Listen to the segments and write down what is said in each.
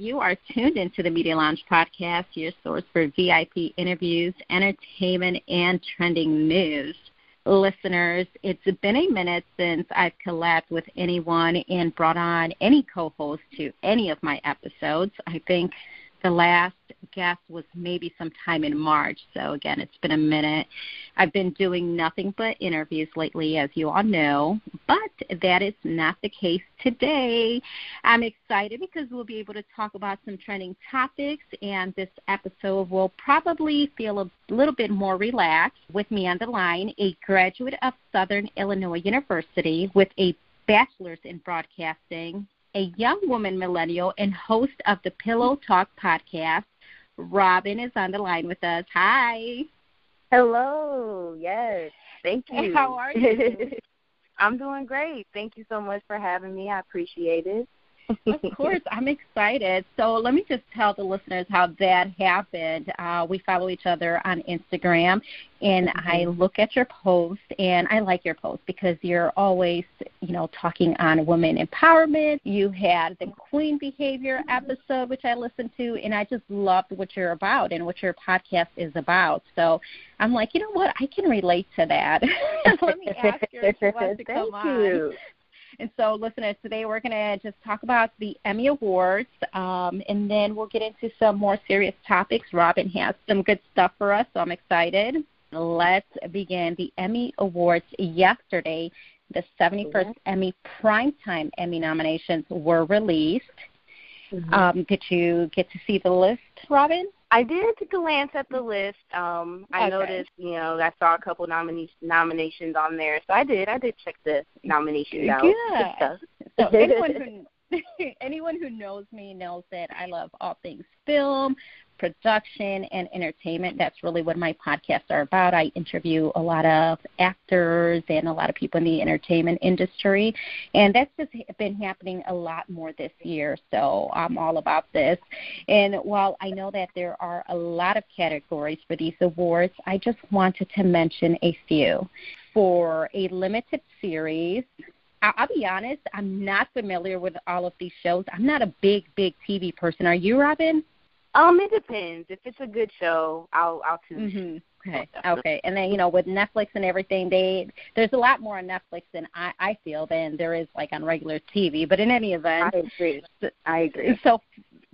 You are tuned into the Media Lounge podcast, your source for VIP interviews, entertainment, and trending news. Listeners, it's been a minute since I've collabed with anyone and brought on any co host to any of my episodes. I think the last guest was maybe sometime in March. So again, it's been a minute. I've been doing nothing but interviews lately, as you all know, but that is not the case today. I'm excited because we'll be able to talk about some trending topics, and this episode will probably feel a little bit more relaxed. With me on the line, a graduate of Southern Illinois University with a bachelor's in broadcasting a young woman millennial and host of the Pillow Talk podcast. Robin is on the line with us. Hi. Hello. Yes. Thank you. How are you? I'm doing great. Thank you so much for having me. I appreciate it of course, I'm excited. So let me just tell the listeners how that happened. Uh, we follow each other on Instagram, and mm-hmm. I look at your post, and I like your post because you're always, you know, talking on women empowerment. You had the Queen Behavior episode, which I listened to, and I just loved what you're about and what your podcast is about. So I'm like, you know what? I can relate to that. Let me ask her if she wants to come Thank you. on. And so, listeners, today we're going to just talk about the Emmy Awards, um, and then we'll get into some more serious topics. Robin has some good stuff for us, so I'm excited. Let's begin. The Emmy Awards yesterday, the 71st mm-hmm. Emmy Primetime Emmy nominations were released. Mm-hmm. Um, did you get to see the list, Robin? I did glance at the list. Um, I okay. noticed, you know, I saw a couple nomina- nominations on there, so I did. I did check the nominations out. Good. So anyone who anyone who knows me knows that I love all things film, production and entertainment. That's really what my podcasts are about. I interview a lot of actors and a lot of people in the entertainment industry, and that's just been happening a lot more this year. So I'm all about this. And while I know that there are a lot of categories for these awards, I just wanted to mention a few. For a limited series, I'll be honest, I'm not familiar with all of these shows. I'm not a big, big TV person. Are you, Robin? Um, it depends. If it's a good show, I'll I'll tune. Mm-hmm. Okay. Okay. And then you know with Netflix and everything, they there's a lot more on Netflix than I I feel than there is like on regular TV. But in any event, I agree. I agree. So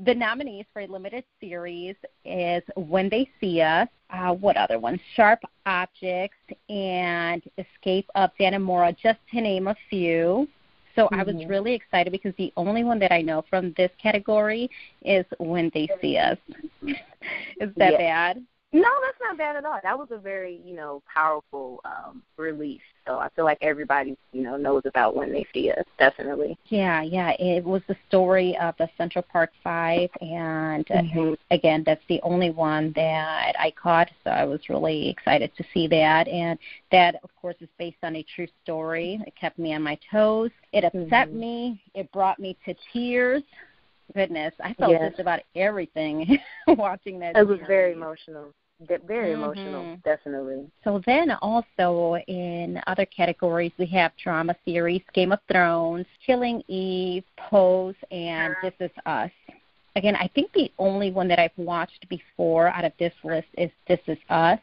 the nominees for a limited series is When They See Us. Uh, what other ones? Sharp Objects and Escape of Dannemora, just to name a few. So mm-hmm. I was mm-hmm. really excited because the only one that I know from this category is When They See Us. is that yes. bad? No, that's not bad at all. That was a very, you know, powerful um release. So I feel like everybody, you know, knows about when they see us, definitely. Yeah, yeah. It was the story of the Central Park Five and mm-hmm. uh, again that's the only one that I caught, so I was really excited to see that. And that of course is based on a true story. It kept me on my toes. It upset mm-hmm. me. It brought me to tears goodness, I felt yes. just about everything watching that. It was very emotional. Very mm-hmm. emotional, definitely. So then, also in other categories, we have drama series, Game of Thrones, Killing Eve, Pose, and This Is Us. Again, I think the only one that I've watched before out of this list is This Is Us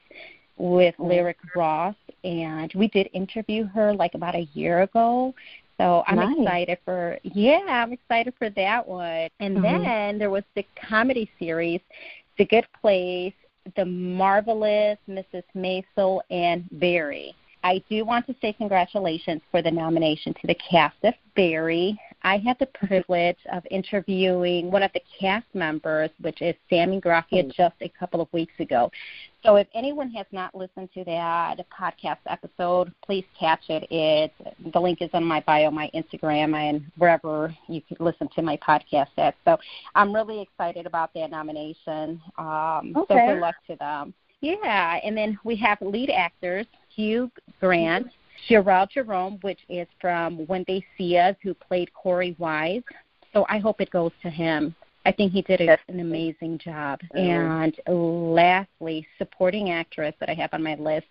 with mm-hmm. Lyric Ross, and we did interview her like about a year ago. So I'm nice. excited for yeah, I'm excited for that one. And mm-hmm. then there was the comedy series, The Good Place, The Marvelous Mrs. Maisel, and Barry. I do want to say congratulations for the nomination to the cast of Barry. I had the privilege of interviewing one of the cast members, which is Sammy Gracia, mm. just a couple of weeks ago. So if anyone has not listened to that podcast episode, please catch it. It the link is on my bio, my Instagram, and wherever you can listen to my podcast at. So I'm really excited about that nomination. Um, okay. So good luck to them. Yeah, and then we have lead actors Hugh Grant, Jharrel Jerome, which is from When They See Us, who played Korey Wise. So I hope it goes to him. I think he did a, an amazing job. And lastly, supporting actress that I have on my list,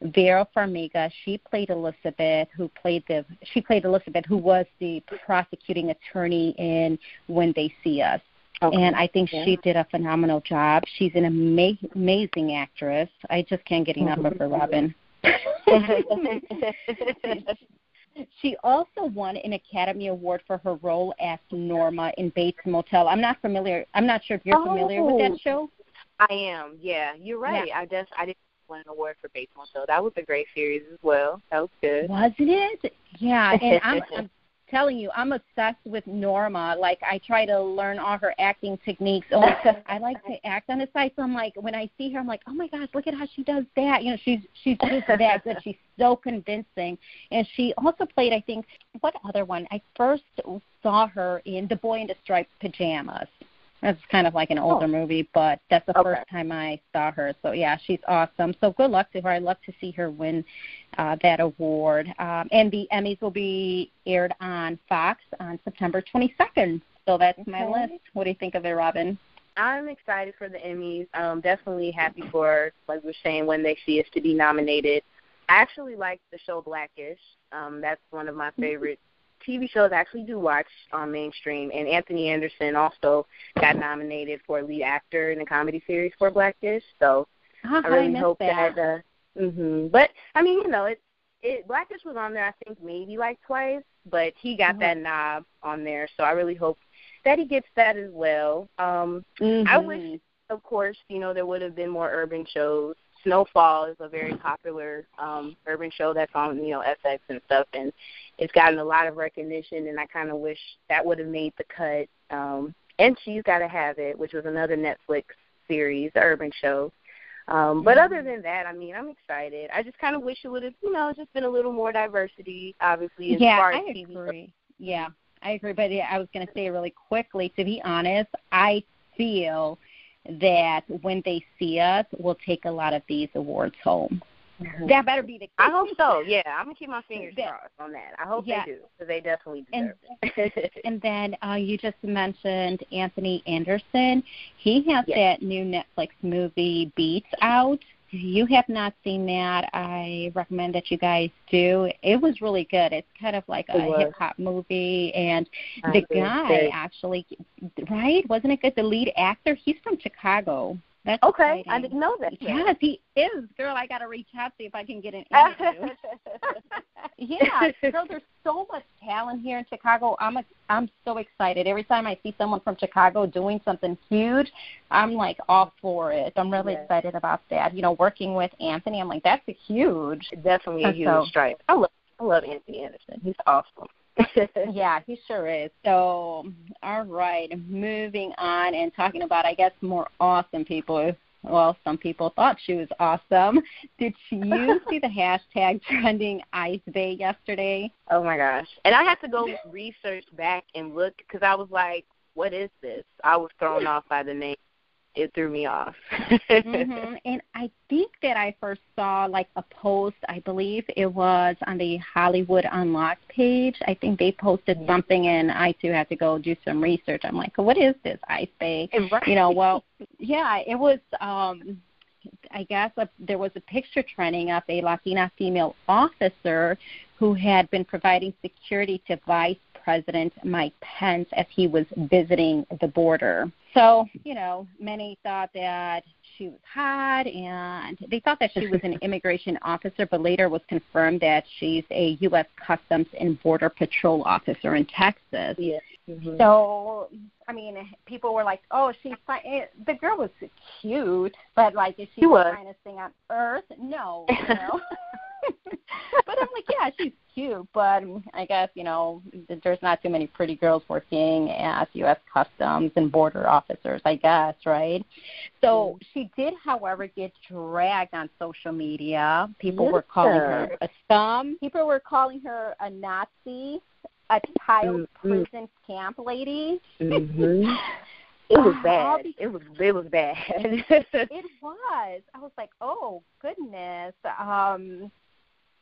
Vera Farmiga. She played Elizabeth, who played the she played Elizabeth, who was the prosecuting attorney in When They See Us. Okay. And I think yeah. she did a phenomenal job. She's an ama- amazing actress. I just can't get enough of her, mm-hmm. Robin. she also won an Academy Award for her role as Norma in Bates Motel. I'm not familiar. I'm not sure if you're oh. familiar with that oh. show. I am. Yeah, you're right. Yeah. I just I didn't win an award for Bates Motel. That was a great series as well. That was good. Wasn't it? Yeah, and I'm, I'm telling you, I'm obsessed with Norma. Like I try to learn all her acting techniques. Oh, I like to act on the side, so I'm like, when I see her, I'm like, oh my gosh, look at how she does that. You know, she's she's just that good. She's so convincing, and she also played, I think, what other one? I first saw her in The Boy in the Striped Pajamas. That's kind of like an older oh. movie, but that's the okay. first time I saw her. So yeah, she's awesome. So good luck to her. I'd love to see her win uh, that award. Um, and the Emmys will be aired on Fox on September 22nd. So that's okay. my list. What do you think of it, Robin? I'm excited for the Emmys. I'm definitely happy for, like we are saying, when they see us to be nominated. I actually like the show Blackish. Um, that's one of my mm-hmm. favorite TV shows I actually do watch on mainstream, and Anthony Anderson also got nominated for lead actor in a comedy series for Blackish. So uh-huh, I really I hope that. that. Uh, mhm. But I mean, you know, it it Blackish was on there. I think maybe like twice, but he got mm-hmm. that knob on there. So I really hope that he gets that as well. Um mm-hmm. I wish, of course, you know, there would have been more urban shows Snowfall is a very popular um, urban show that's on you know FX and stuff, and it's gotten a lot of recognition. And I kind of wish that would have made the cut. Um, and she's got to have it, which was another Netflix series, urban show. Um, but other than that, I mean, I'm excited. I just kind of wish it would have, you know, just been a little more diversity, obviously, as yeah, far as I TV. agree. Yeah, I agree. But I was going to say really quickly, to be honest, I feel that when they see us, we'll take a lot of these awards home. Mm-hmm. That better be the case. I hope so. Yeah, I'm gonna keep my fingers crossed on that. I hope yeah. they do because they definitely deserve and, it. and then uh, you just mentioned Anthony Anderson. He has yes. that new Netflix movie Beats out you have not seen that, I recommend that you guys do. It was really good. It's kind of like a hip hop movie, and I the guy actually, right? Wasn't it good? The lead actor, he's from Chicago. That's okay. Exciting. I didn't know that. Yes, he is. Girl, I got to reach out see if I can get an interview. yeah, girl, there's so much talent here in Chicago. I'm a, I'm so excited. Every time I see someone from Chicago doing something huge, I'm like all for it. I'm really yes. excited about that. You know, working with Anthony, I'm like that's a huge, definitely a huge so, strike. I love I love Anthony Anderson. He's awesome. yeah, he sure is. So, all right, moving on and talking about, I guess, more awesome people. Well, some people thought she was awesome. Did you see the hashtag trending Ice Bae yesterday? Oh my gosh! And I had to go research back and look because I was like, "What is this?" I was thrown off by the name it threw me off. mm-hmm. And I think that I first saw like a post. I believe it was on the Hollywood Unlocked page. I think they posted something, and I too had to go do some research. I'm like, what is this Ice Bae? Right. You know, well, yeah, it was. um I guess a, there was a picture trending of a Latina female officer who had been providing security to Vice President Mike Pence as he was visiting the border. So, you know, many thought that she was hot and they thought that she was an immigration officer, but later was confirmed that she's a U.S. Customs and Border Patrol officer in Texas. Yeah. Mm-hmm. So, I mean, people were like, "Oh, she's fine." Eh, the girl was cute, but like, is she, she the finest thing on earth? No, you know. but I'm like, yeah, she's cute, but I guess you know there's not too many pretty girls working as U.S. Customs and border officers, I guess, right? So mm. she did, however, get dragged on social media. People yes, were calling her a scum. People were calling her a Nazi, a child mm-hmm. prison camp lady. Mm-hmm. It was bad. It was it was bad. it was. I was like, oh goodness. Um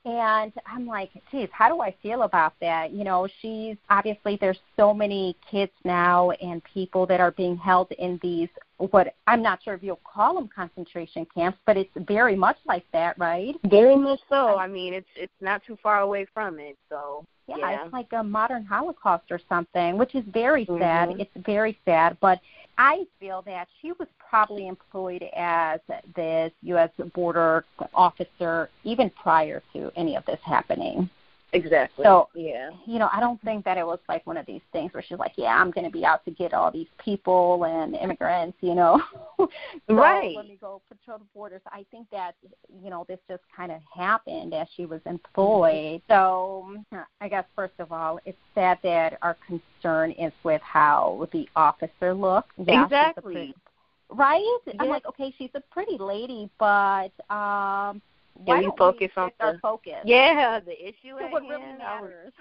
and I'm like, geez, how do I feel about that? You know, she's obviously there's so many kids now and people that are being held in these what I'm not sure if you'll call them concentration camps, but it's very much like that, right? Very much so. I mean, it's it's not too far away from it. So yeah, yeah. it's like a modern Holocaust or something, which is very mm-hmm. sad. It's very sad, but I feel that she was probably employed as this U.S. border officer even prior to any of this happening. Exactly. So, yeah. You know, I don't think that it was like one of these things where she's like, yeah, I'm going to be out to get all these people and immigrants, you know. so right. Let me go patrol the borders. I think that, you know, this just kind of happened as she was employed. So I guess, first of all, it's sad that our concern is with how the officer looks. Yeah, exactly. right? Yeah. I'm like, okay, she's a pretty lady, but um why we focus we on the- focus? Yeah, the issue at what hand. really I was- matters.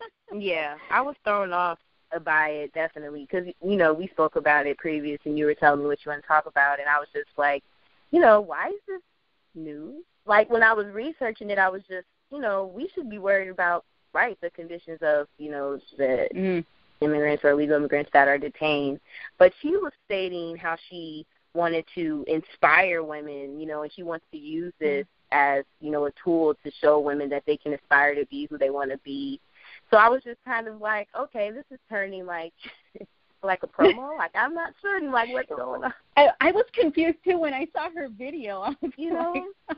yeah, I was thrown off by it definitely because you know we spoke about it previous, and you were telling me what you want to talk about, and I was just like, you know, why is this news? Like when I was researching it, I was just, you know, we should be worried about right the conditions of you know the Mm. immigrants or illegal immigrants that are detained. But she was stating how she wanted to inspire women, you know, and she wants to use this as, you know, a tool to show women that they can aspire to be who they want to be. So I was just kind of like, okay, this is turning like like a promo. like I'm not certain like what's going on. I, I was confused too when I saw her video. I was You know? like,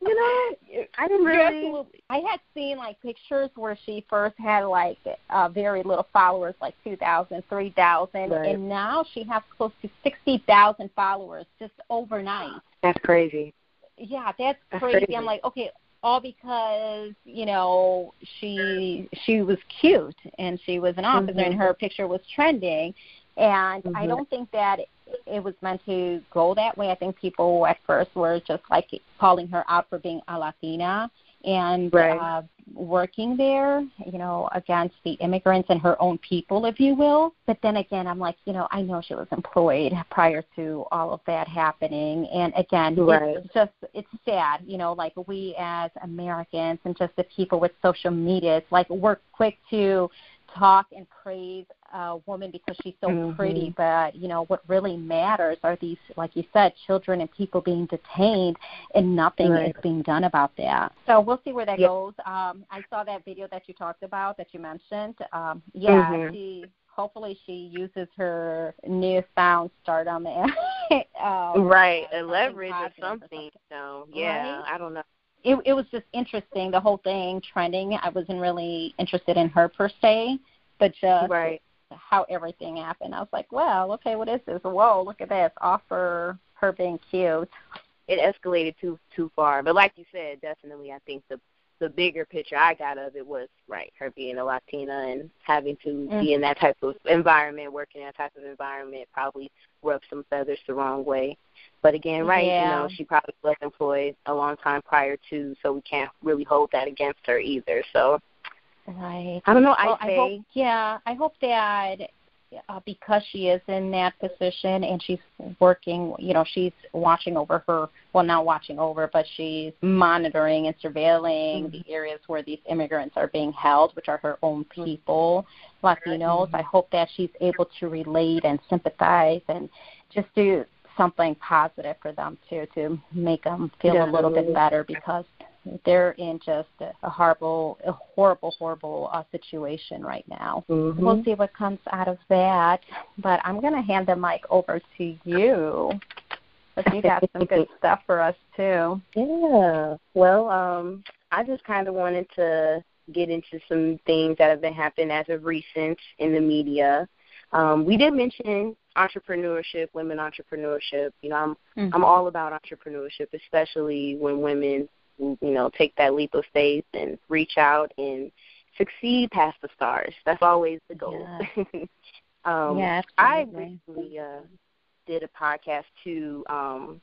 You know, I didn't really I had seen like pictures where she first had like uh, very little followers, like two thousand, three thousand, Right. and now she has close to sixty thousand followers just overnight. That's crazy. Yeah, that's, crazy. crazy. I'm like, okay, all because you know she she was cute and she was an officer and Mhm. her picture was trending, and I Mhm. don't think that it was meant to go that way. I think people at first were just like calling her out for being a Latina and Right. uh, working there, you know, against the immigrants and her own people, if you will. But then again, I'm like, you know, I know she was employed prior to all of that happening. And again, Right. it's just, it's sad, you know, like we as Americans and just the people with social media, it's like we're quick to talk and praise a woman because she's so Mhm. pretty, but you know what really matters are these, like you said, children and people being detained, and nothing Right. is being done about that. So we'll see where that goes. Um, I saw that video that you talked about that you mentioned. Um, yeah, Mhm. she hopefully she uses her newfound stardom and um, Right. uh, A leverage or positive something. So yeah, Right? I don't know. It, it was just interesting the whole thing trending i wasn't really interested in her per se but just Right. how everything happened i was like well okay what is this whoa look at this offer her being cute it escalated too too far. But like you said, definitely I think the the bigger picture I got of it was right, her being a Latina and having to Mm. be in that type of environment, working in that type of environment probably rubbed some feathers the wrong way. But again, right, Yeah. you know, she probably was employed a long time prior to, so we can't really hold that against her either. So right I don't know, well, I hope, yeah i hope that uh, because she is in that position and she's working, you know, she's watching over her, well, not watching over, but she's monitoring and surveilling Mhm. the areas where these immigrants are being held, which are her own people, Latinos. I hope that she's able to relate and sympathize and just do something positive for them too, to make them feel a little bit better because they're in just a horrible, a horrible, horrible uh, situation right now. Mhm. We'll see what comes out of that. But I'm going to hand the mic over to you. But you got some good stuff for us too. Yeah. Well, um, I just kind of wanted to get into some things that have been happening as of recent in the media. Um, we did mention entrepreneurship, women entrepreneurship. You know, I'm Mm-hmm. I'm all about entrepreneurship, especially when women, you know, take that leap of faith and reach out and succeed past the stars. That's always the goal. um, yeah, I recently uh, did a podcast too. Um,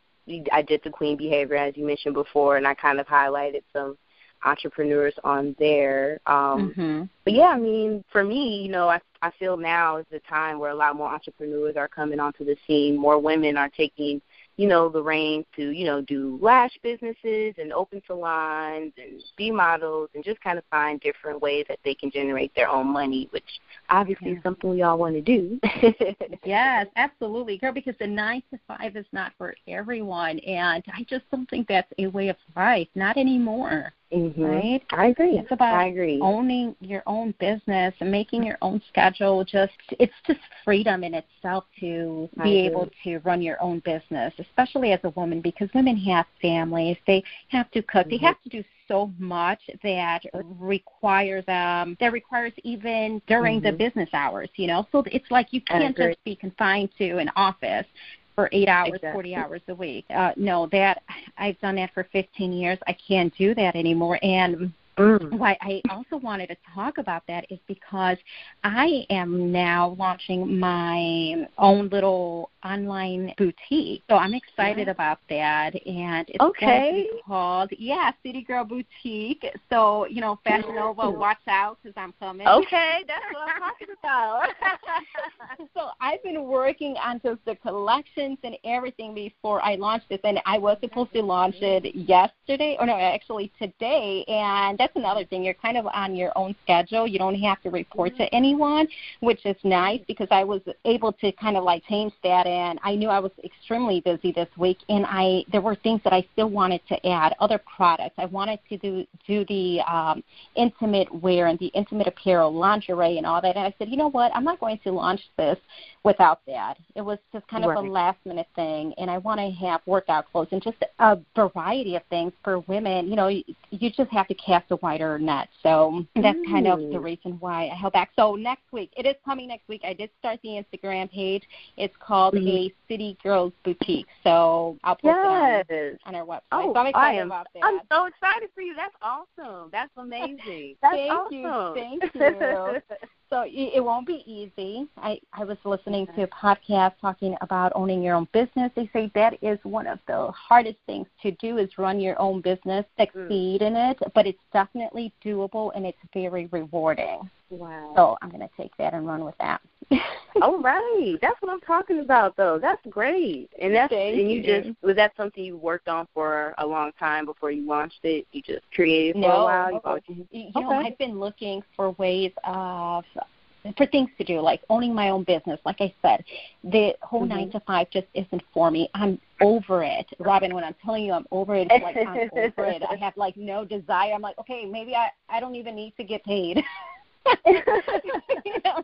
I did the Queen Behavior, as you mentioned before, and I kind of highlighted some entrepreneurs on there. Um, Mhm. But yeah, I mean, for me, you know, I I feel now is the time where a lot more entrepreneurs are coming onto the scene. More women are taking you know, Lorraine to, you know, do lash businesses and open salons and be models and just kind of find different ways that they can generate their own money, which obviously yeah. is something we all want to do. yes, absolutely, girl, because the nine to five is not for everyone and I just don't think that's a way of life. Not anymore. Mm-hmm. Right? I agree. It's about I agree. owning your own business and making your own schedule. Just it's just freedom in itself to I be agree. able to run your own business, especially as a woman, because women have families. They have to cook. Mm-hmm. They have to do so much that requires um that requires even during mm-hmm. the business hours you know so it's like you can't just be confined to an office for eight hours, exactly. 40 hours a week. Uh, no, that I've done that for 15 years. I can't do that anymore. And Mm. Why I also wanted to talk about that is because I am now launching my own little online boutique. So I'm excited yeah. about that, and it's okay. called yeah City Girl Boutique. So you know, Fashion Nova, watch out because I'm coming. Okay, that's what I'm talking about. so I've been working on just the collections and everything before I launched this, and I was supposed to launch it yesterday, or no, actually today, and that's another thing. You're kind of on your own schedule. You don't have to report to anyone, which is nice because I was able to kind of like change that and I knew I was extremely busy this week and I there were things that I still wanted to add, other products. I wanted to do do the um intimate wear and the intimate apparel, lingerie and all that. And I said, you know what, I'm not going to launch this without that. It was just kind of right. a last minute thing and I want to have workout clothes and just a variety of things for women. You know, you, you just have to cast a wider net. So that's Ooh. kind of the reason why I held back. So next week, it is coming next week. I did start the Instagram page. It's called mm-hmm. a City Girls Boutique. So I'll post yes. it on, on our website. Oh, so I'm excited am, about that. I'm so excited for you. That's awesome. That's amazing. That's Thank awesome. you. Thank you. so it won't be easy. I, I was listening to a podcast talking about owning your own business. They say that is one of the hardest things to do is run your own business, mm. succeed mm. in it, but it's definitely doable and it's very rewarding. Wow. So I'm going to take that and run with that. All right. That's what I'm talking about though. That's great. And that's Thank and you, you just was that something you worked on for a long time before you launched it? You just created for no, a while? You, you okay. know, I've been looking for ways of for things to do, like owning my own business. Like I said, the whole mm-hmm. nine to five just isn't for me. I'm over it, Robin. When I'm telling you I'm over it, it's like I'm over it. I have like no desire. I'm like, okay, maybe I I don't even need to get paid. you know,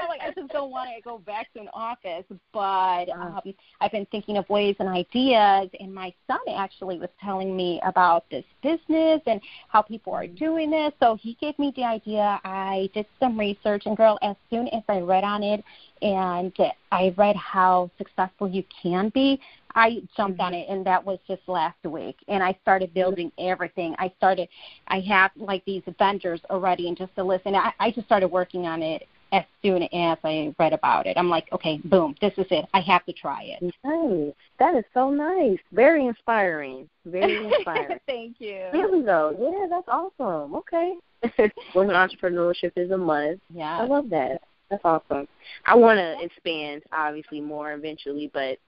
I'm like, I just don't want to go back to an office. But um, I've been thinking of ways and ideas, and my son actually was telling me about this business and how people are doing this. So he gave me the idea. I did some research, and girl, as soon as I read on it and I read how successful you can be, I jumped on mm-hmm. it, and that was just last week. And I started building everything. I started, I have like these vendors already, and just to listen, I, I just started working on it as soon as I read about it. I'm like, okay, boom, this is it. I have to try it. Nice. That is so nice. Very inspiring. Very inspiring. Thank you. Really though. Yeah, that's awesome. Okay. Women entrepreneurship is a must. Yeah. I love that. That's awesome. I want to expand, obviously, more eventually, but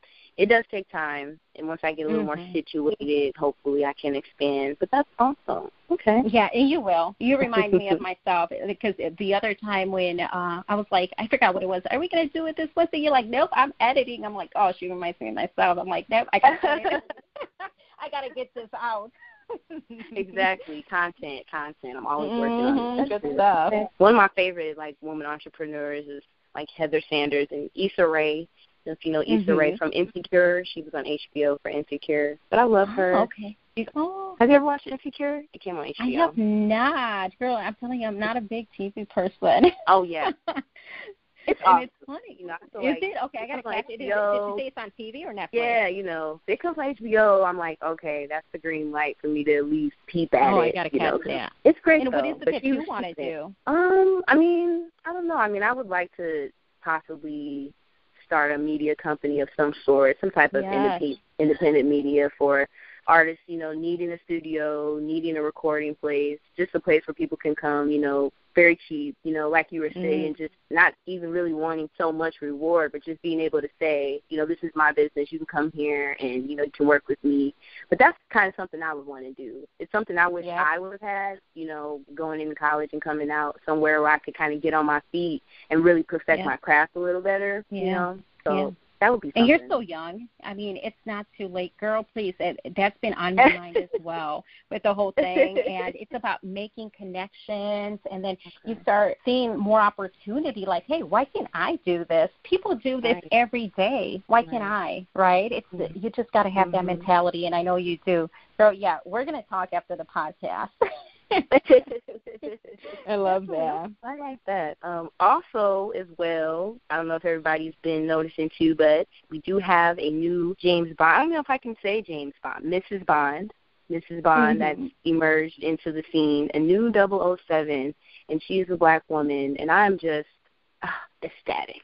it does take time. And once I get a little mm-hmm. more situated, hopefully I can expand. But that's awesome. Okay. Yeah, and you will. You remind me of myself because the other time when uh I was like, I forgot what it was. Are we gonna do it this Wednesday? You're like, nope, I'm editing. I'm like, oh, she reminds me of myself. I'm like, nope, I gotta, I gotta get this out. exactly, content, content. I'm always working mm-hmm. on it. Good stuff. One of my favorite like woman entrepreneurs is like Heather Sanders and Issa Rae if you know Issa mm-hmm. Rae from Insecure, she was on HBO for Insecure. But I love her. Oh, okay. Oh. Have you ever watched Insecure? It came on HBO. I have not. Girl, I'm telling you, I'm not a big TV person. Oh yeah. It's awesome. it's funny. You know, Is like it? Okay, I gotta catch it. Did, did you say it's on TV or Netflix? Yeah, you know, if it comes on HBO, I'm like, okay, that's the green light for me to at least peep at oh, it. I gotta catch know, that. It's great. And though, what is the tip you want to do? Um, I mean, I don't know. I mean, I would like to possibly start a media company of some sort, some type of yes. independent independent media for artists, you know, needing a studio, needing a recording place, just a place where people can come, you know, very cheap, you know, like you were saying, Mm-hmm. just not even really wanting so much reward, but just being able to say, you know, this is my business. You can come here and, you know, you can work with me. But that's kind of something I would want to do. It's something I wish Yeah. I would have had, you know, going into college and coming out somewhere where I could kind of get on my feet and really perfect Yeah. my craft a little better, you know. So Yeah. That would be And you're so young. I mean, it's not too late, girl. Please, it, that's been on my mind as well with the whole thing. And it's about making connections, and then you start seeing more opportunity. Like, hey, why can't I do this? People do this Right. every day. Why can't I? Right? It's Mhm. you just got to have that Mhm. mentality, and I know you do. So yeah, we're gonna talk after the podcast. I love that. I like that. Um, also, as well, I don't know if everybody's been noticing too, but we do have a new James Bond. I don't know if I can say James Bond, Mrs. Bond, Mrs. Bond Mhm. that's emerged into the scene, a new 007, and she's a black woman, and I'm just ah, ecstatic.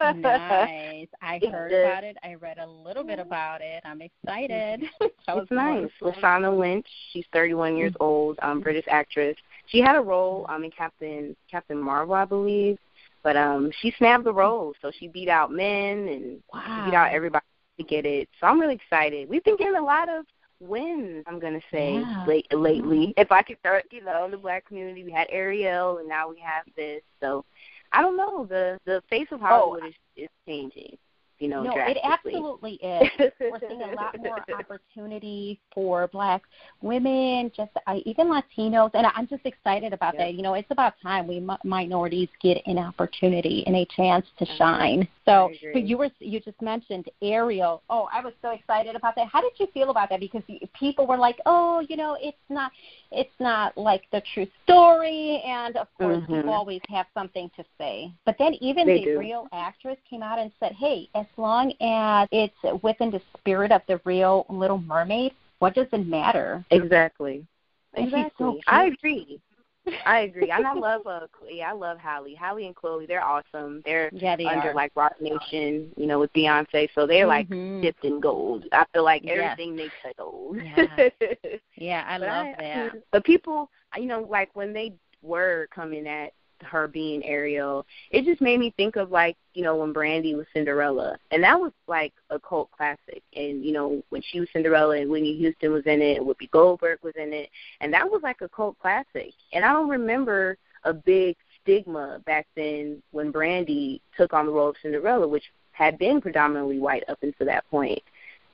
nice. I heard about it. I read a little bit about it. I'm excited. That was it's nice. Lashana Lynch, she's 31 years old, um, British actress. She had a role um, in Captain Captain Marvel, I believe, but um, she snapped the role, so she beat out men and she beat out everybody to get it. So I'm really excited. We've been getting a lot of wins. I'm gonna say Yeah. late, lately. If I could start, you know, in the black community, we had Ariel, and now we have this. So I don't know. The the face of oh, Hollywood is, is changing. You know, no, it absolutely is. We're seeing a lot more opportunity for Black women, just uh, even Latinos, and I'm just excited about Yeah. that. You know, it's about time we mi- minorities get an opportunity and a chance to shine. So, but you were you just mentioned Ariel. Oh, I was so excited about that. How did you feel about that? Because people were like, oh, you know, it's not it's not like the true story, and of course, Mhm. people always have something to say. But then even They the do. real actress came out and said, hey, as long as it's within the spirit of the real Little Mermaid, what does it matter? Exactly. Exactly. so I agree. I agree. And I love uh yeah, I love Halle. Halle and Chloe, they're awesome. They're Yeah, they under are. like Roc Nation, you know, with Beyonce, so they're like Mhm. dipped in gold. I feel like everything makes her gold. Yeah. Yeah, I But love I- that. But people, you know, like when they were coming at her being Ariel, it just made me think of like, you know, when Brandy was Cinderella, and that was like a cult classic. And you know, when she was Cinderella and Whitney Houston was in it, and Whoopi Goldberg was in it, and that was like a cult classic. And I don't remember a big stigma back then when Brandy took on the role of Cinderella, which had been predominantly white up until that point.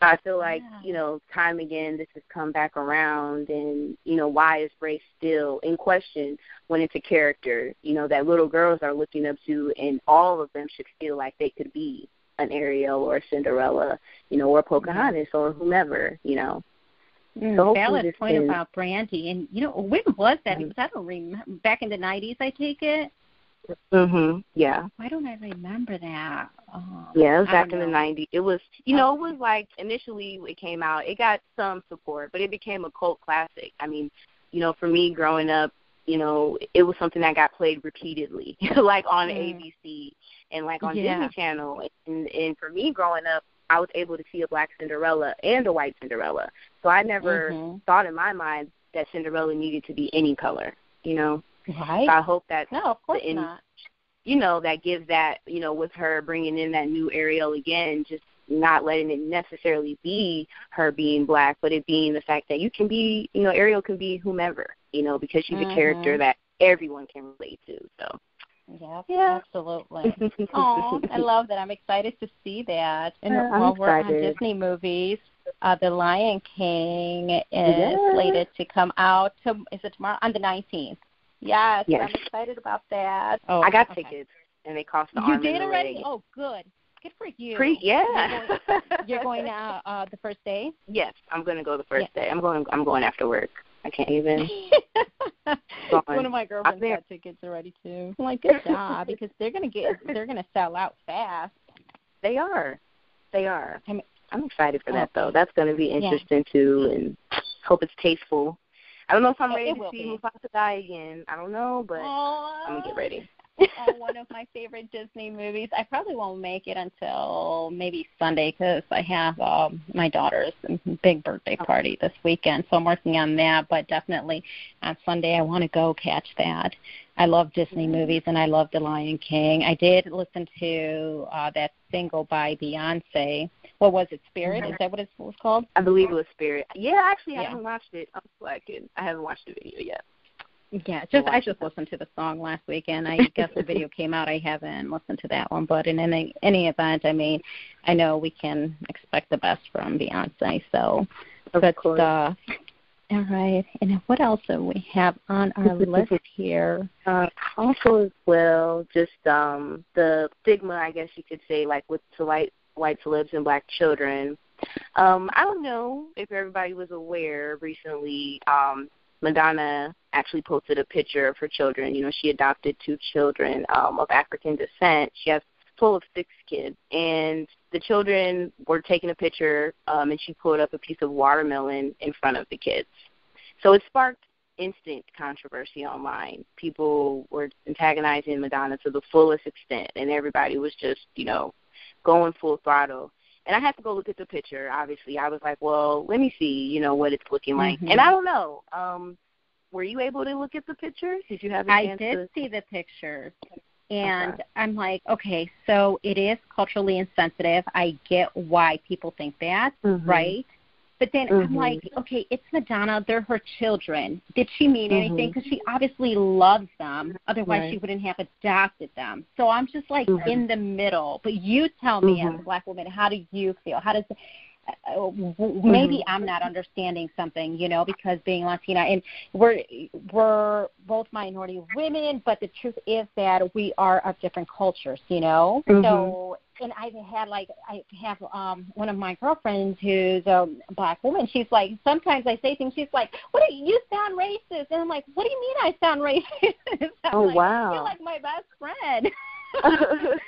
I feel like, Yeah. you know, time again this has come back around and, you know, why is race still in question when it's a character, you know, that little girls are looking up to and all of them should feel like they could be an Ariel or a Cinderella, you know, or Pocahontas or whomever, you know. Mm, So valid point about Brandy. And you know, when was that? Mhm. Because I don't remember. Back in the '90s, I take it. Mhm. Yeah. Why don't I remember that? Oh, Yeah, it was back in the know. '90s. It was, you know, it was like initially it came out, it got some support, but it became a cult classic. I mean, you know, for me growing up, you know, it was something that got played repeatedly, like on Mm. ABC and like on Yeah. Disney Channel. And and for me growing up, I was able to see a black Cinderella and a white Cinderella. So I never Mhm. thought in my mind that Cinderella needed to be any color. You know, Right? so I hope that no, of course in- not. you know, that gives that, you know, with her bringing in that new Ariel again, just not letting it necessarily be her being black, but it being the fact that you can be, you know, Ariel can be whomever, you know, because she's Mhm. a character that everyone can relate to. So, Yeah, Yeah. absolutely. Oh, I love that. I'm excited to see that. And Yeah, I'm while we're on. Disney movies, uh, The Lion King is slated to come out. To, is it tomorrow? On the 19th. Yes, Yes. I'm excited about that. Oh, I got okay. tickets, and they cost the You arm did and a already? leg. Oh, good. Good for you. Pre- yeah. You're going, you're going uh, uh, the first day? yes, I'm gonna go the first day. I'm going. I'm going after work. I can't even. One of my girlfriends got tickets already too. I'm like, good job, because they're gonna get they're gonna sell out fast. They are. They are. I'm- I'm excited for Oh. that though. That's going to be Yeah. interesting too, and hope it's tasteful. I don't know if I'm It- ready to see be. Mufasa die again. I don't know, but oh, I'm gonna get ready. oh, one of my favorite Disney movies. I probably won't make it until maybe Sunday because I have um, my daughter's big birthday party this weekend, so I'm working on that. But definitely on Sunday, I want to go catch that. I love Disney movies and I love The Lion King. I did listen to uh that single by Beyonce. What was it? Spirit? Is that what it was called? I believe it was Spirit. Yeah, actually, I haven't watched it. I'm slacking. I haven't watched the video yet. Yeah, just I just listened to the song last weekend. I guess the video came out. I haven't listened to that one, but in any any event, I mean, I know we can expect the best from Beyonce. So of good course. stuff. All right, and what else do we have on our list here? Uh, also, as well, just um the stigma, I guess you could say, like with to white white celebs and black children. Um, I don't know if everybody was aware recently. Um, Madonna actually posted a picture of her children. You know, she adopted two children um, of African descent. She has total of six kids, and the children were taking a picture, um, and she pulled up a piece of watermelon in front of the kids. So it sparked instant controversy online. People were antagonizing Madonna to the fullest extent, and everybody was just, you know, going full throttle. And I had to go look at the picture. Obviously, I was like, well, let me see, you know, what it's looking like. Mhm. And I don't know. Um, were you able to look at the picture? Did you have a I did to? see the pictures, and Okay. I'm like, okay, so it is culturally insensitive. I get why people think that, Mhm. right? But then I'm Mhm. like, okay, it's Madonna. They're her children. Did she mean anything? Mhm. Because she obviously loves them. Otherwise, Right. she wouldn't have adopted them. So I'm just like Mhm. in the middle. But you tell me, as a Mhm. black woman, how do you feel? How does uh, w- maybe Mhm. I'm not understanding something, you know, because being Latina and we're we're both minority women, but the truth is that we are of different cultures, you know. So and I've had like I have um one of my girlfriends who's a black woman. She's like sometimes I say things. She's like, "What do you, you sound racist?" And I'm like, "What do you mean I sound racist?" Oh, like, wow. You're like my best friend.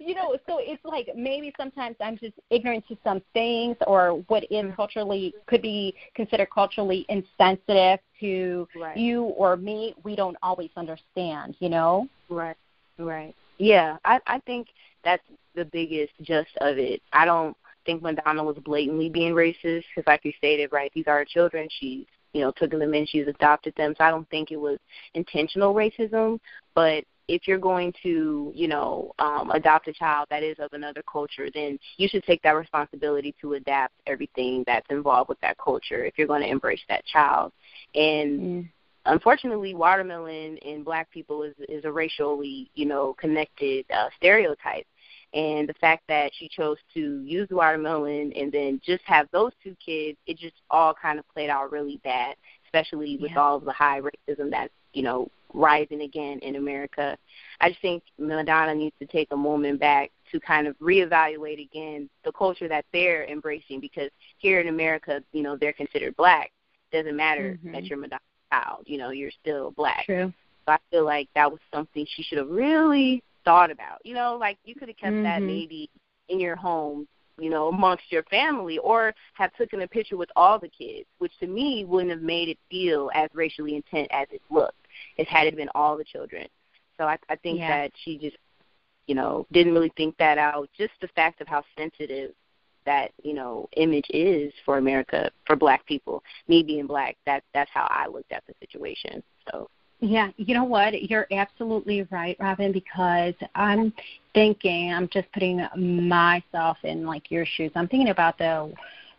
you know, so it's like maybe sometimes I'm just ignorant to some things or what is culturally could be considered culturally insensitive to Right. you or me. We don't always understand, you know. Right, right. Yeah, I I think that's the biggest gist of it. I don't think Madonna was blatantly being racist because, like you stated, right, these are children. She's you know took them in, she's adopted them. So I don't think it was intentional racism. But if you're going to you know um, adopt a child that is of another culture, then you should take that responsibility to adapt everything that's involved with that culture. If you're going to embrace that child, and Mm. unfortunately watermelon in black people is is a racially you know connected uh, stereotype and the fact that she chose to use the watermelon and then just have those two kids it just all kind of played out really bad especially with Yeah. all of the high racism that's you know rising again in america i just think madonna needs to take a moment back to kind of reevaluate again the culture that they're embracing because here in america you know they're considered black doesn't matter Mhm. that you're Madonna child. You know, you're still black. True. So I feel like that was something she should have really thought about. You know, like you could have kept that Mhm. maybe in your home, you know, amongst your family, or have taken a picture with all the kids, which to me wouldn't have made it feel as racially intent as it looked. It had it been all the children. So I, I think Yeah. that she just, you know, didn't really think that out. Just the fact of how sensitive that you know image is for America for Black people. Me being black, that that's how I looked at the situation. So Yeah, you know what? You're absolutely right, Robin, because I'm thinking, I'm just putting myself in like your shoes. I'm thinking about the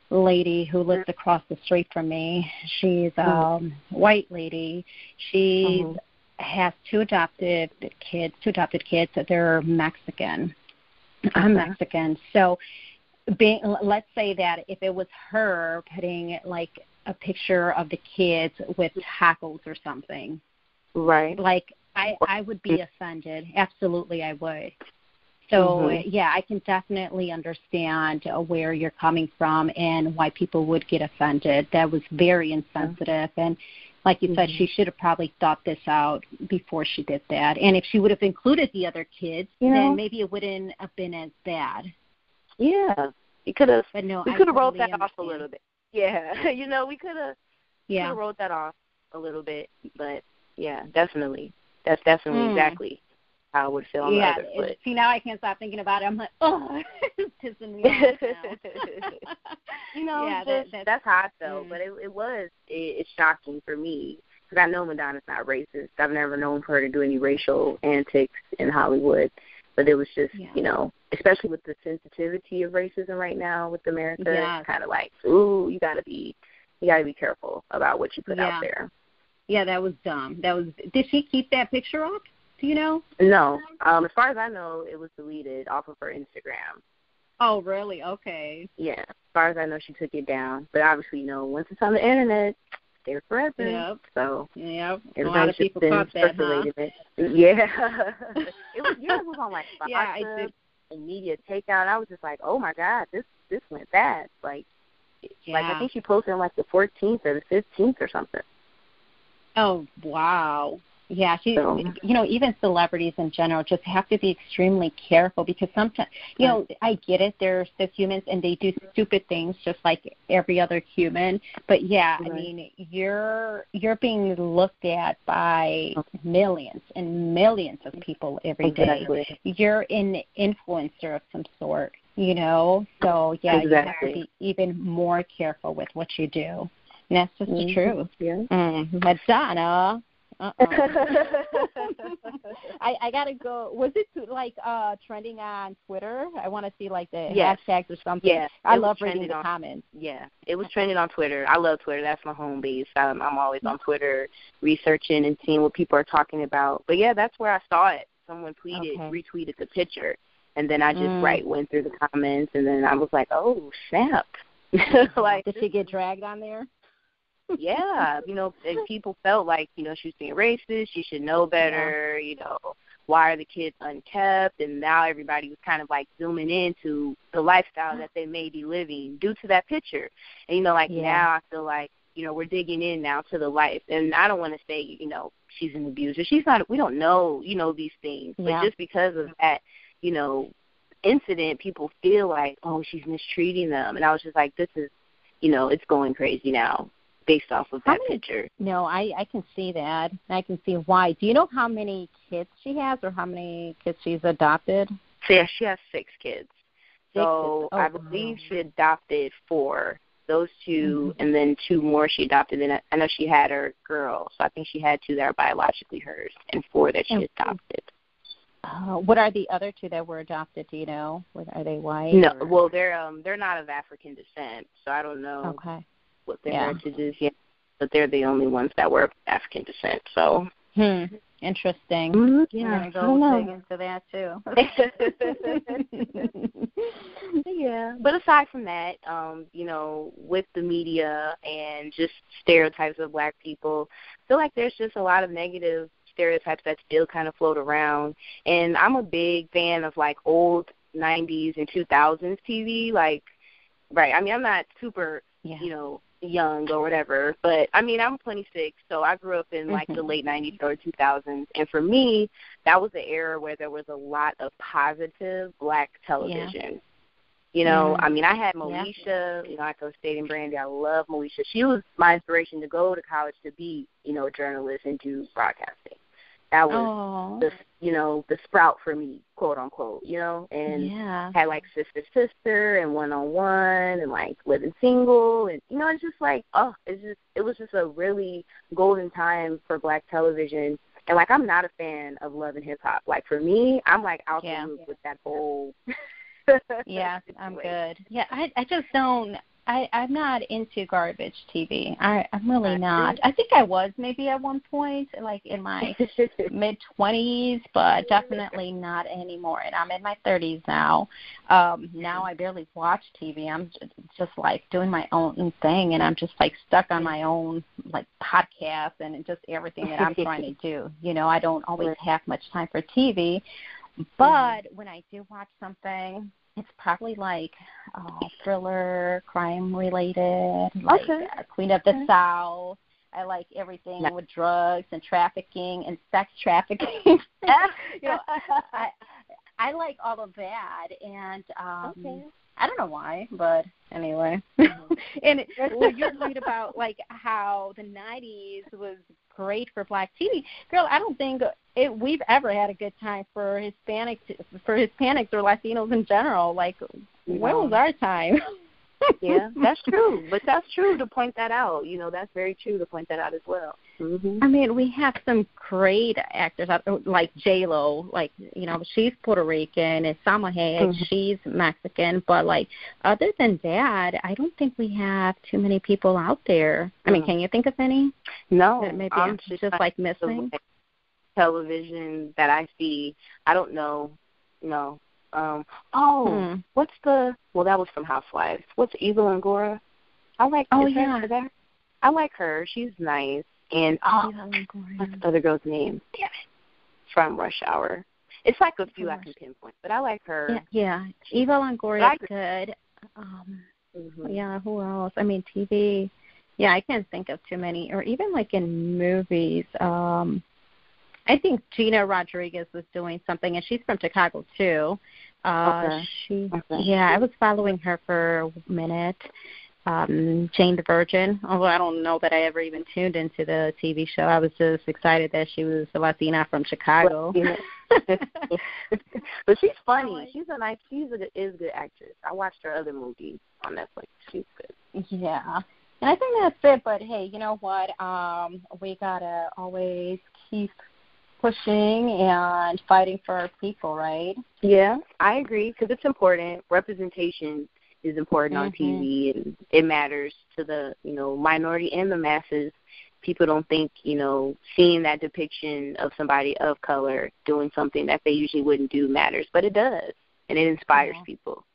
lady who lives across the street from me. She's a um, white lady. She Mhm. has two adopted kids, two adopted kids. That they're Mexican. I'm Okay. Mexican. So being let's say that if it was her putting like a picture of the kids with tacos or something right. like i i would be offended absolutely i would so Mhm. yeah i can definitely understand uh, where you're coming from and why people would get offended that was very insensitive and like you said Mhm. she should have probably thought this out before she did that and if she would have included the other kids You know- then maybe it wouldn't have been as bad Yeah. We could have but no we could have rolled totally that off a little bit. Yeah. you know, we could have could yeah have rolled that off a little bit, but yeah, definitely. That's definitely Mm. exactly how I would feel on yeah, the other foot. see now I can't stop thinking about it. I'm like, oh, it's pissing me off you know, yeah, just, that, that's how I felt. mm. But it, it was it, it's shocking for me because I know Madonna's not racist. I've never known her to do any racial antics in Hollywood, but it was just Yeah. you know, especially with the sensitivity of racism right now with America, Yes. it's kind of like, ooh, you got to be, you got to be careful about what you put Yeah. out there. Yeah, that was dumb. That was. Did she keep that picture up? Do you know? No, um, as far as I know, it was deleted off of her Instagram. Oh, really? Okay. Yeah, as far as I know, she took it down. But obviously, you know, once it's on the internet, it's there forever. Yep. So Yeah. A lot of people caught that, huh? it. Yeah, it was. Yeah, it was on like Yeah, I did. and Media Takeout. I was just like, oh my god, this this went bad. Like, like I think she posted on like the 14th or the 15th or something. Oh wow. Yeah, she So- you know, even celebrities in general just have to be extremely careful because sometimes you know, I get it, they're still humans and they do stupid things just like every other human. But yeah, I mean you're you're being looked at by millions and millions of people every day. Exactly. You're an influencer of some sort, you know? So yeah, you have to be even more careful with what you do. That's just the Mhm. truth. Yeah. Mm, Madonna. Uh-uh. I I gotta go. Was it like uh trending on Twitter? I want to see like the Yes. hashtags or something. Yeah, I love reading the on- comments. Yeah, it was trending on Twitter. I love Twitter. That's my home base. I'm, I'm always on Twitter researching and seeing what people are talking about. But yeah, that's where I saw it. Someone tweeted, Okay. retweeted the picture, and then I just Mm. right went through the comments, and then I was like, oh snap! like, Did she get dragged on there? Yeah, you know, and people felt like you know she was being racist. She should know better. You know, why are the kids unkept? And now everybody was kind of like zooming into the lifestyle that they may be living due to that picture. And you know, like Yeah. now I feel like you know we're digging in now to the life. And I don't want to say you know she's an abuser. She's not. We don't know you know these things. Yeah. But just because of that, you know, incident, people feel like oh she's mistreating them. And I was just like, this is, you know, it's going crazy now based off of that many- picture. No, I I can see that. I can see why. Do you know how many kids she has or how many kids she's adopted? So yeah, she has six kids. Six so kids. Oh, I wow. believe she adopted four. Those 2 Mhm. and then two more she adopted. And I- I know she had her girl, so I think she had two that are biologically hers, and four that she And- adopted. Uh, what are the other two that were adopted? Do you know? What- Are they white? No, or- well they're um they're not of African descent, so I don't know Okay. What their Yeah. heritage is yet. But they're the only ones that were of African descent. So Hmm. Interesting. Mhm, I'm yeah, gonna go dig into that too. yeah, but aside from that, um, you know, with the media and just stereotypes of black people, I feel like there's just a lot of negative stereotypes that still kind of float around. And I'm a big fan of like old 90s and 2000s TV. Like, right? I mean, I'm not super yeah. you know, young or whatever. But I mean, I'm 26, so I grew up in like the Mhm. late 90s, early 2000s, and for me, that was the era where there was a lot of positive black television. You know, Mhm. I mean, I had Yeah. You know, I go and Brandy. I love Moesha. She was my inspiration to go to college to be, you know, a journalist and do broadcasting. That was the, you know, the sprout for me, quote unquote, you know, and yeah. had like sister sister and one on one and like living single and you know it's just like oh it's just it was just a really golden time for black television and like I'm not a fan of love and hip hop like for me I'm like out Yeah. the loop with that whole Yeah, I'm good. Yeah, I I just don't I I'm not into garbage TV. I I'm really not. I think I was maybe at one point like in my mid 20s, but definitely not anymore. And I'm in my 30s now. Um now I barely watch TV. I'm just like doing my own thing and I'm just like stuck on my own like podcast and just everything that I'm trying to do. You know, I don't always have much time for TV. But when I do watch something, it's probably like uh, thriller, crime related, like Okay. uh, Queen of the Okay. South. I like everything Nice. with drugs and trafficking and sex trafficking. you know, I I like all of that, and um Okay. I don't know why, but anyway. Mm-hmm. and it, when you're talking about like how the '90s was great for Black TV, girl, I don't think it, we've ever had a good time for Hispanic for Hispanics or Latinos in general. Like, when was our time? yeah, that's true. But that's true to point that out. You know, that's very true to point that out as well. Mm-hmm. I mean, we have some great actors like J Lo, like you know, she's Puerto Rican, and Salma Hayek, mm-hmm. she's Mexican. But like, other than that, I don't think we have too many people out there. I mean, mm-hmm. can you think of any? No, that maybe I'm just, just like missing television that I see. I don't know. No, um, oh, hmm. what's the? Well, that was from Housewives. What's Eva Longoria? I like. Oh yeah. That, I like her. She's nice. And oh, what's the other girl's name? Damn it. From Rush Hour. It's like a few I can pinpoint, but I like her. Yeah, yeah. Eva Longoria is good. Um, mm-hmm. Yeah, who else? I mean, TV. Yeah, I can't think of too many, or even like in movies. Um, I think Gina Rodriguez was doing something, and she's from Chicago too. Uh, okay. She, okay. yeah, I was following her for a minute. Um, Jane the Virgin. Although I don't know that I ever even tuned into the TV show. I was just excited that she was a Latina from Chicago. but she's funny. She's a nice. She's a is a good actress. I watched her other movies on Netflix. She's good. Yeah. And I think that's it. But hey, you know what? Um, we gotta always keep pushing and fighting for our people, right? Yeah, I agree because it's important. Representation is important mm-hmm. on TV, and it matters to the you know minority and the masses. People don't think you know seeing that depiction of somebody of color doing something that they usually wouldn't do matters, but it does, and it inspires yeah. people.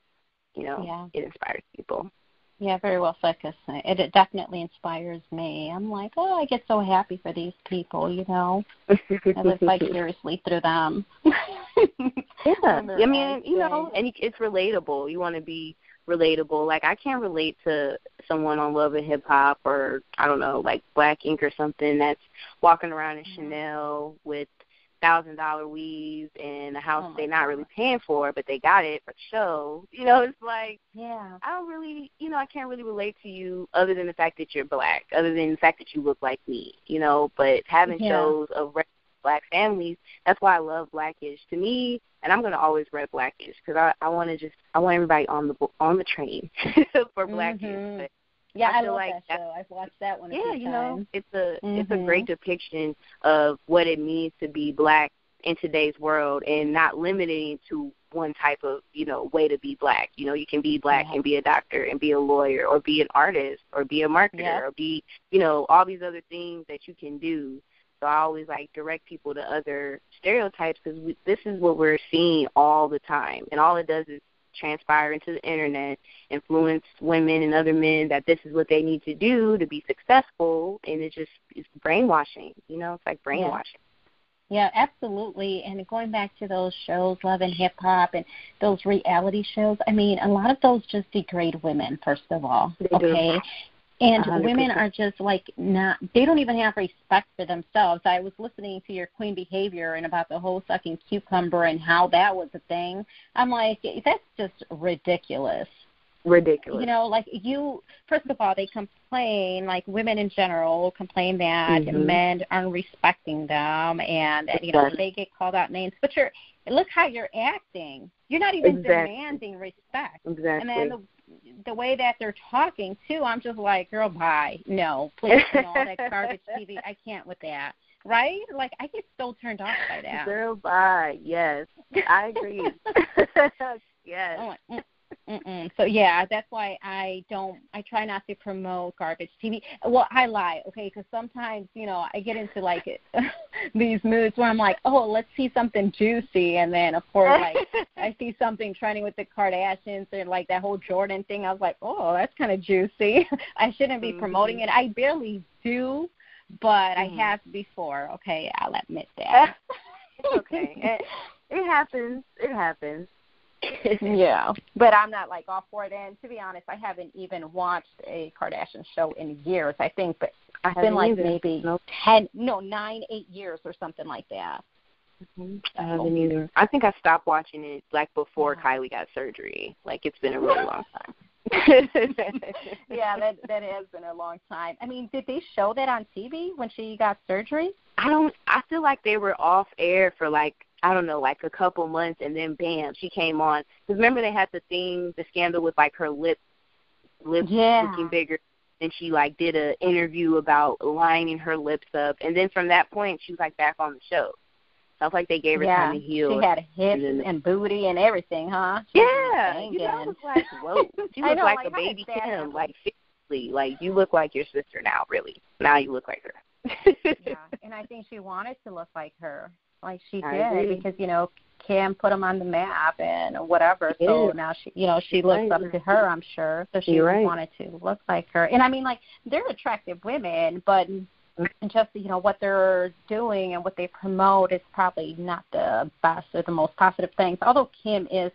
You know, yeah. it inspires people. Yeah, very well said, It, it definitely inspires me. I'm like, oh, I get so happy for these people, you know. I live vicariously through them. yeah, I mean, you know, and it's relatable. You want to be relatable. Like I can't relate to someone on Love and Hip Hop or I don't know, like Black Ink or something that's walking around in mm-hmm. Chanel with thousand dollar weaves and a house oh they're not really paying for, but they got it for the show. You know, it's like yeah, I don't really, you know, I can't really relate to you other than the fact that you're black, other than the fact that you look like me. You know, but having yeah. shows of black families, that's why I love Blackish. To me, and I'm gonna always read Blackish because I I want to just I want everybody on the on the train for Blackish. Mm-hmm. Yeah, I, I love like that, show. I've watched that one. yeah, you know, it's a mm-hmm. it's a great depiction of what it means to be black in today's world, and not limiting to one type of you know way to be black. You know, you can be black yeah. and be a doctor and be a lawyer or be an artist or be a marketer yeah. or be you know all these other things that you can do. So I always like direct people to other stereotypes because this is what we're seeing all the time, and all it does is transpire into the internet, influence women and other men that this is what they need to do to be successful, and it just it's brainwashing. You know, it's like brainwashing. Yeah. yeah, absolutely. And going back to those shows, Love and Hip Hop, and those reality shows, I mean, a lot of those just degrade women, first of all. They okay. Do. And 100%. women are just like not they don't even have respect for themselves. I was listening to your queen behavior and about the whole sucking cucumber and how that was a thing. I'm like, that's just ridiculous. Ridiculous. You know, like you first of all they complain, like women in general complain that mm-hmm. men aren't respecting them and, and you know, they get called out names. But you're look how you're acting. You're not even exactly. demanding respect. Exactly. And then the the way that they're talking too, I'm just like, girl, bye. No, please, you know, all that garbage TV. I can't with that. Right? Like I get so turned off by that. Girl, bye. Yes, I agree. yes. Like, mm, Mm-mm. So yeah, that's why I don't. I try not to promote garbage TV. Well, I lie, okay? Because sometimes you know I get into like these moods where I'm like, oh, let's see something juicy, and then of course like I see something trending with the Kardashians and like that whole Jordan thing. I was like, oh, that's kind of juicy. I shouldn't be mm-hmm. promoting it. I barely do, but mm. I have before. Okay, I'll admit that. okay, it, it happens. It happens yeah, but I'm not like all for it. And to be honest, I haven't even watched a Kardashian show in years. I think, but I've been like either. maybe nope. ten, no, nine, eight years or something like that. Mm-hmm. I haven't either. I think I stopped watching it like before. Kylie got surgery. Like it's been a really long time. yeah, that that has been a long time. I mean, did they show that on TV when she got surgery? I don't. I feel like they were off air for like I don't know, like a couple months, and then bam, she came on. Because remember they had the thing, the scandal with like her lip lips yeah. looking bigger. And she like did an interview about lining her lips up, and then from that point she was like back on the show. Sounds like they gave her yeah. time to heal. She had hips and, and booty and everything, huh? She yeah, you know, I was like, whoa, she looked know, like, like a baby Kim, like physically, like you look like your sister now, really. Now you look like her. yeah, and I think she wanted to look like her, like she I did, agree. because you know Kim put them on the map and whatever. Yeah. So now she, you know, she looks Right. up to her. I'm sure. So she right. wanted to look like her. And I mean, like they're attractive women, but just you know what they're doing and what they promote is probably not the best or the most positive things. Although Kim is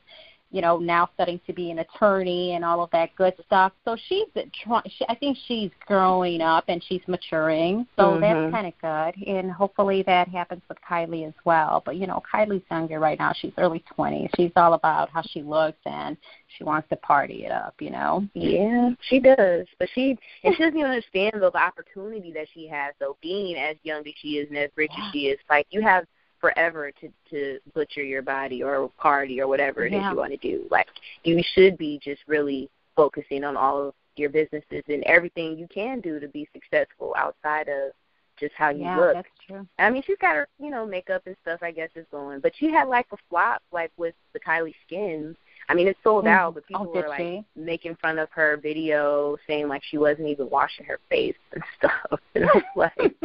you know, now studying to be an attorney and all of that good stuff. So she's trying. She, I think she's growing up and she's maturing. So Mhm. that's kind of good, and hopefully that happens with Kylie as well. But you know, Kylie's younger right now. She's early twenties. She's all about how she looks and she wants to party it up. You know. Yeah, she does. But she and she doesn't even understand the opportunity that she has though, being as young as she is and as rich as she is. Like you have forever to to butcher your body or party or whatever it is Yeah. you want to do. Like you should be just really focusing on all of your businesses and everything you can do to be successful outside of just how you yeah, look. that's true. I mean, she's got her, you know, makeup and stuff. I guess is going, but she had like a flop, like with the Kylie Skins. I mean, it sold Mhm. out, but Oh, people did were like she? making fun of her video, saying like she wasn't even washing her face and stuff. And I was like,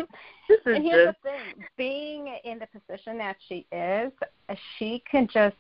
this is And here's just the thing: being in the position that she is, she can just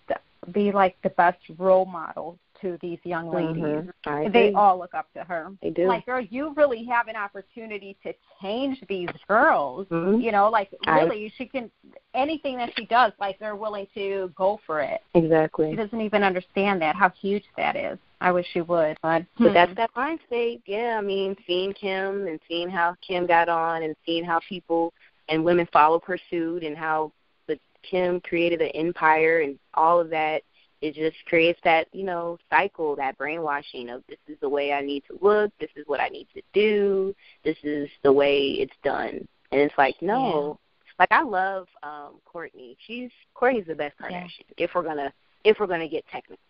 be like the best role model to these young ladies. Mhm. They all look up to her. They do. Like, girl, you really have an opportunity to change these girls. Mhm. You know, like I- really, she can anything that she does, like they're willing to go for it. exactly. She doesn't even understand that how huge that is. I wish she would, but But that's that mind state. Yeah, I mean, seeing Kim and seeing how Kim got on and seeing how people and women follow her suit and how the Kim created an empire and all of that, it just creates that, you know, cycle, that brainwashing of this is the way I need to look, this is what I need to do, this is the way it's done. And it's like, no. Like I love um Kourtney. She's Kourtney's the best Yeah. Kardashian. If we're gonna if we're gonna get technical.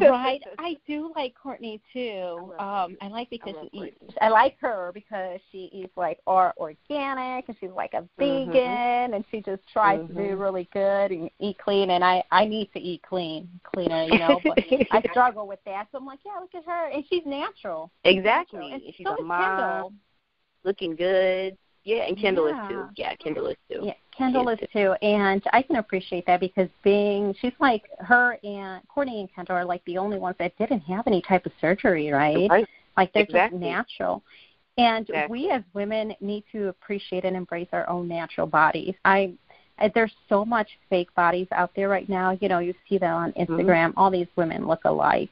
Right. I do like Kourtney too. I Um, I like because I she eats, I like her because she eats like or organic and she's like a Mhm. vegan and she just tries to do really good and eat clean and I I need to eat clean cleaner you know but I struggle with that so I'm like yeah look at her and she's natural Exactly. Natural. And she's so a mom, Kendall. looking good. Yeah, and Kendall Yeah. is too. Yeah, Kendall is too. Yeah, Kendall She is too, and I can appreciate that because being she's like her and Kourtney and Kendall are like the only ones that didn't have any type of surgery, right? Right. Like they're Exactly. just natural. And Exactly. we as women need to appreciate and embrace our own natural bodies. I there's so much fake bodies out there right now. You know, you see that on Mm-hmm. Instagram. All these women look alike.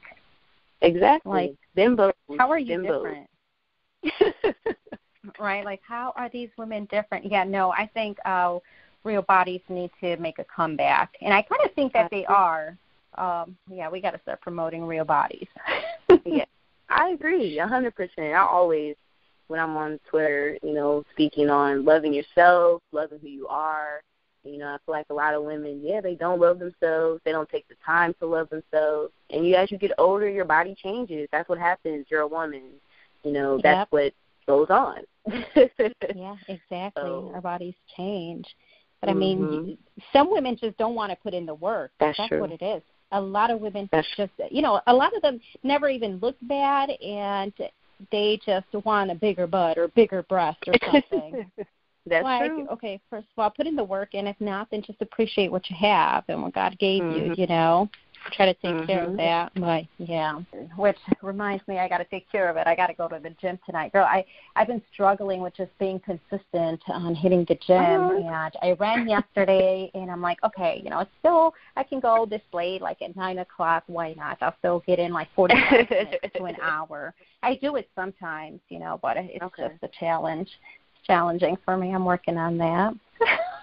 Exactly. Like, Bimbo. How are you Bimbo. different? right? Like, how are these women different? Yeah, no, I think uh, real bodies need to make a comeback, and I kind of think that they are. Um, yeah, we got to start promoting real bodies. yeah, I agree, a hundred percent. I always, when I'm on Twitter, you know, speaking on loving yourself, loving who you are. You know, I feel like a lot of women, yeah, they don't love themselves. They don't take the time to love themselves. And you, as you get older, your body changes. That's what happens. You're a woman. You know, that's Yep. what goes on. Yeah, exactly. So- Our bodies change, but I mean, Mhm. some women just don't want to put in the work. That's That's true. what it is. A lot of women That's- just, you know, a lot of them never even look bad, and they just want a bigger butt or bigger breast or something. That's like, true. okay, first of all, put in the work, and if not, then just appreciate what you have and what God gave you. Mhm. You know, try to take care of Mhm. that. But yeah, which reminds me, I got to take care of it. I got to go to the gym tonight, girl. I I've been struggling with just being consistent on hitting the gym, Oh. and I ran yesterday, and I'm like, okay, you know, it's still I can go this late, like at nine o'clock. Why not? I'll still get in like 40 minutes to an hour. I do it sometimes, you know, but it's Okay. just a challenge. It's challenging for me. I'm working on that.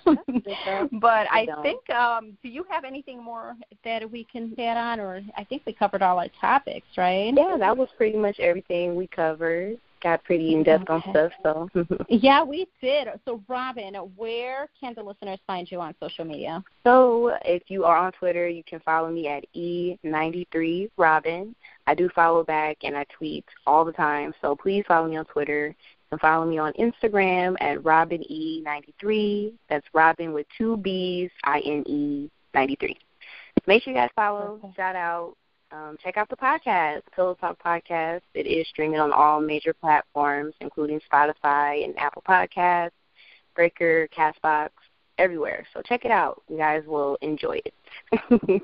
But I think, um, do you have anything more that we can add on, or I think we covered all our topics, right? Yeah, that was pretty much everything we covered. Got pretty in depth on stuff, so Yeah, we did. So, Robin, where can the listeners find you on social media? So if you are on Twitter, you can follow me at E93Robin. I do follow back and I tweet all the time. So please follow me on Twitter and follow me on Instagram at RobinE93. That's Robin with two B's, I N E 93. Make sure you guys follow, okay. shout out, um, check out the podcast, Pillow Talk Podcast. It is streaming on all major platforms, including Spotify and Apple Podcasts, Breaker, Castbox, everywhere. So check it out. You guys will enjoy it.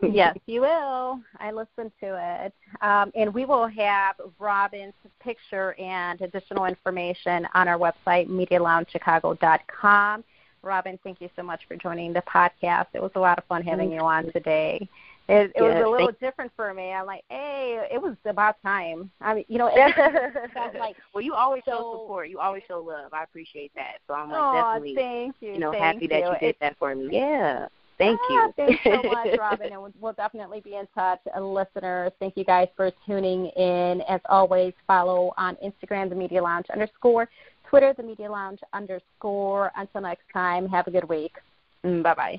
yes, you will. I listened to it. Um, and we will have Robin's picture and additional information on our website, MediaLoungeChicago.com. Robin, thank you so much for joining the podcast. It was a lot of fun having you on today. It, it yes, was a little different for me. I'm like, hey, it was about time. I mean, you know, like, well, you always so, show support. You always show love. I appreciate that. So I'm like, oh, definitely, thank you, you know, thank happy you. that you did it, that for me. Yeah. Thank ah, you. Thanks so much, Robin. And we'll definitely be in touch. Uh, listeners, thank you guys for tuning in. As always, follow on Instagram, the Media Lounge underscore, Twitter, the Media Lounge underscore. Until next time, have a good week. Bye bye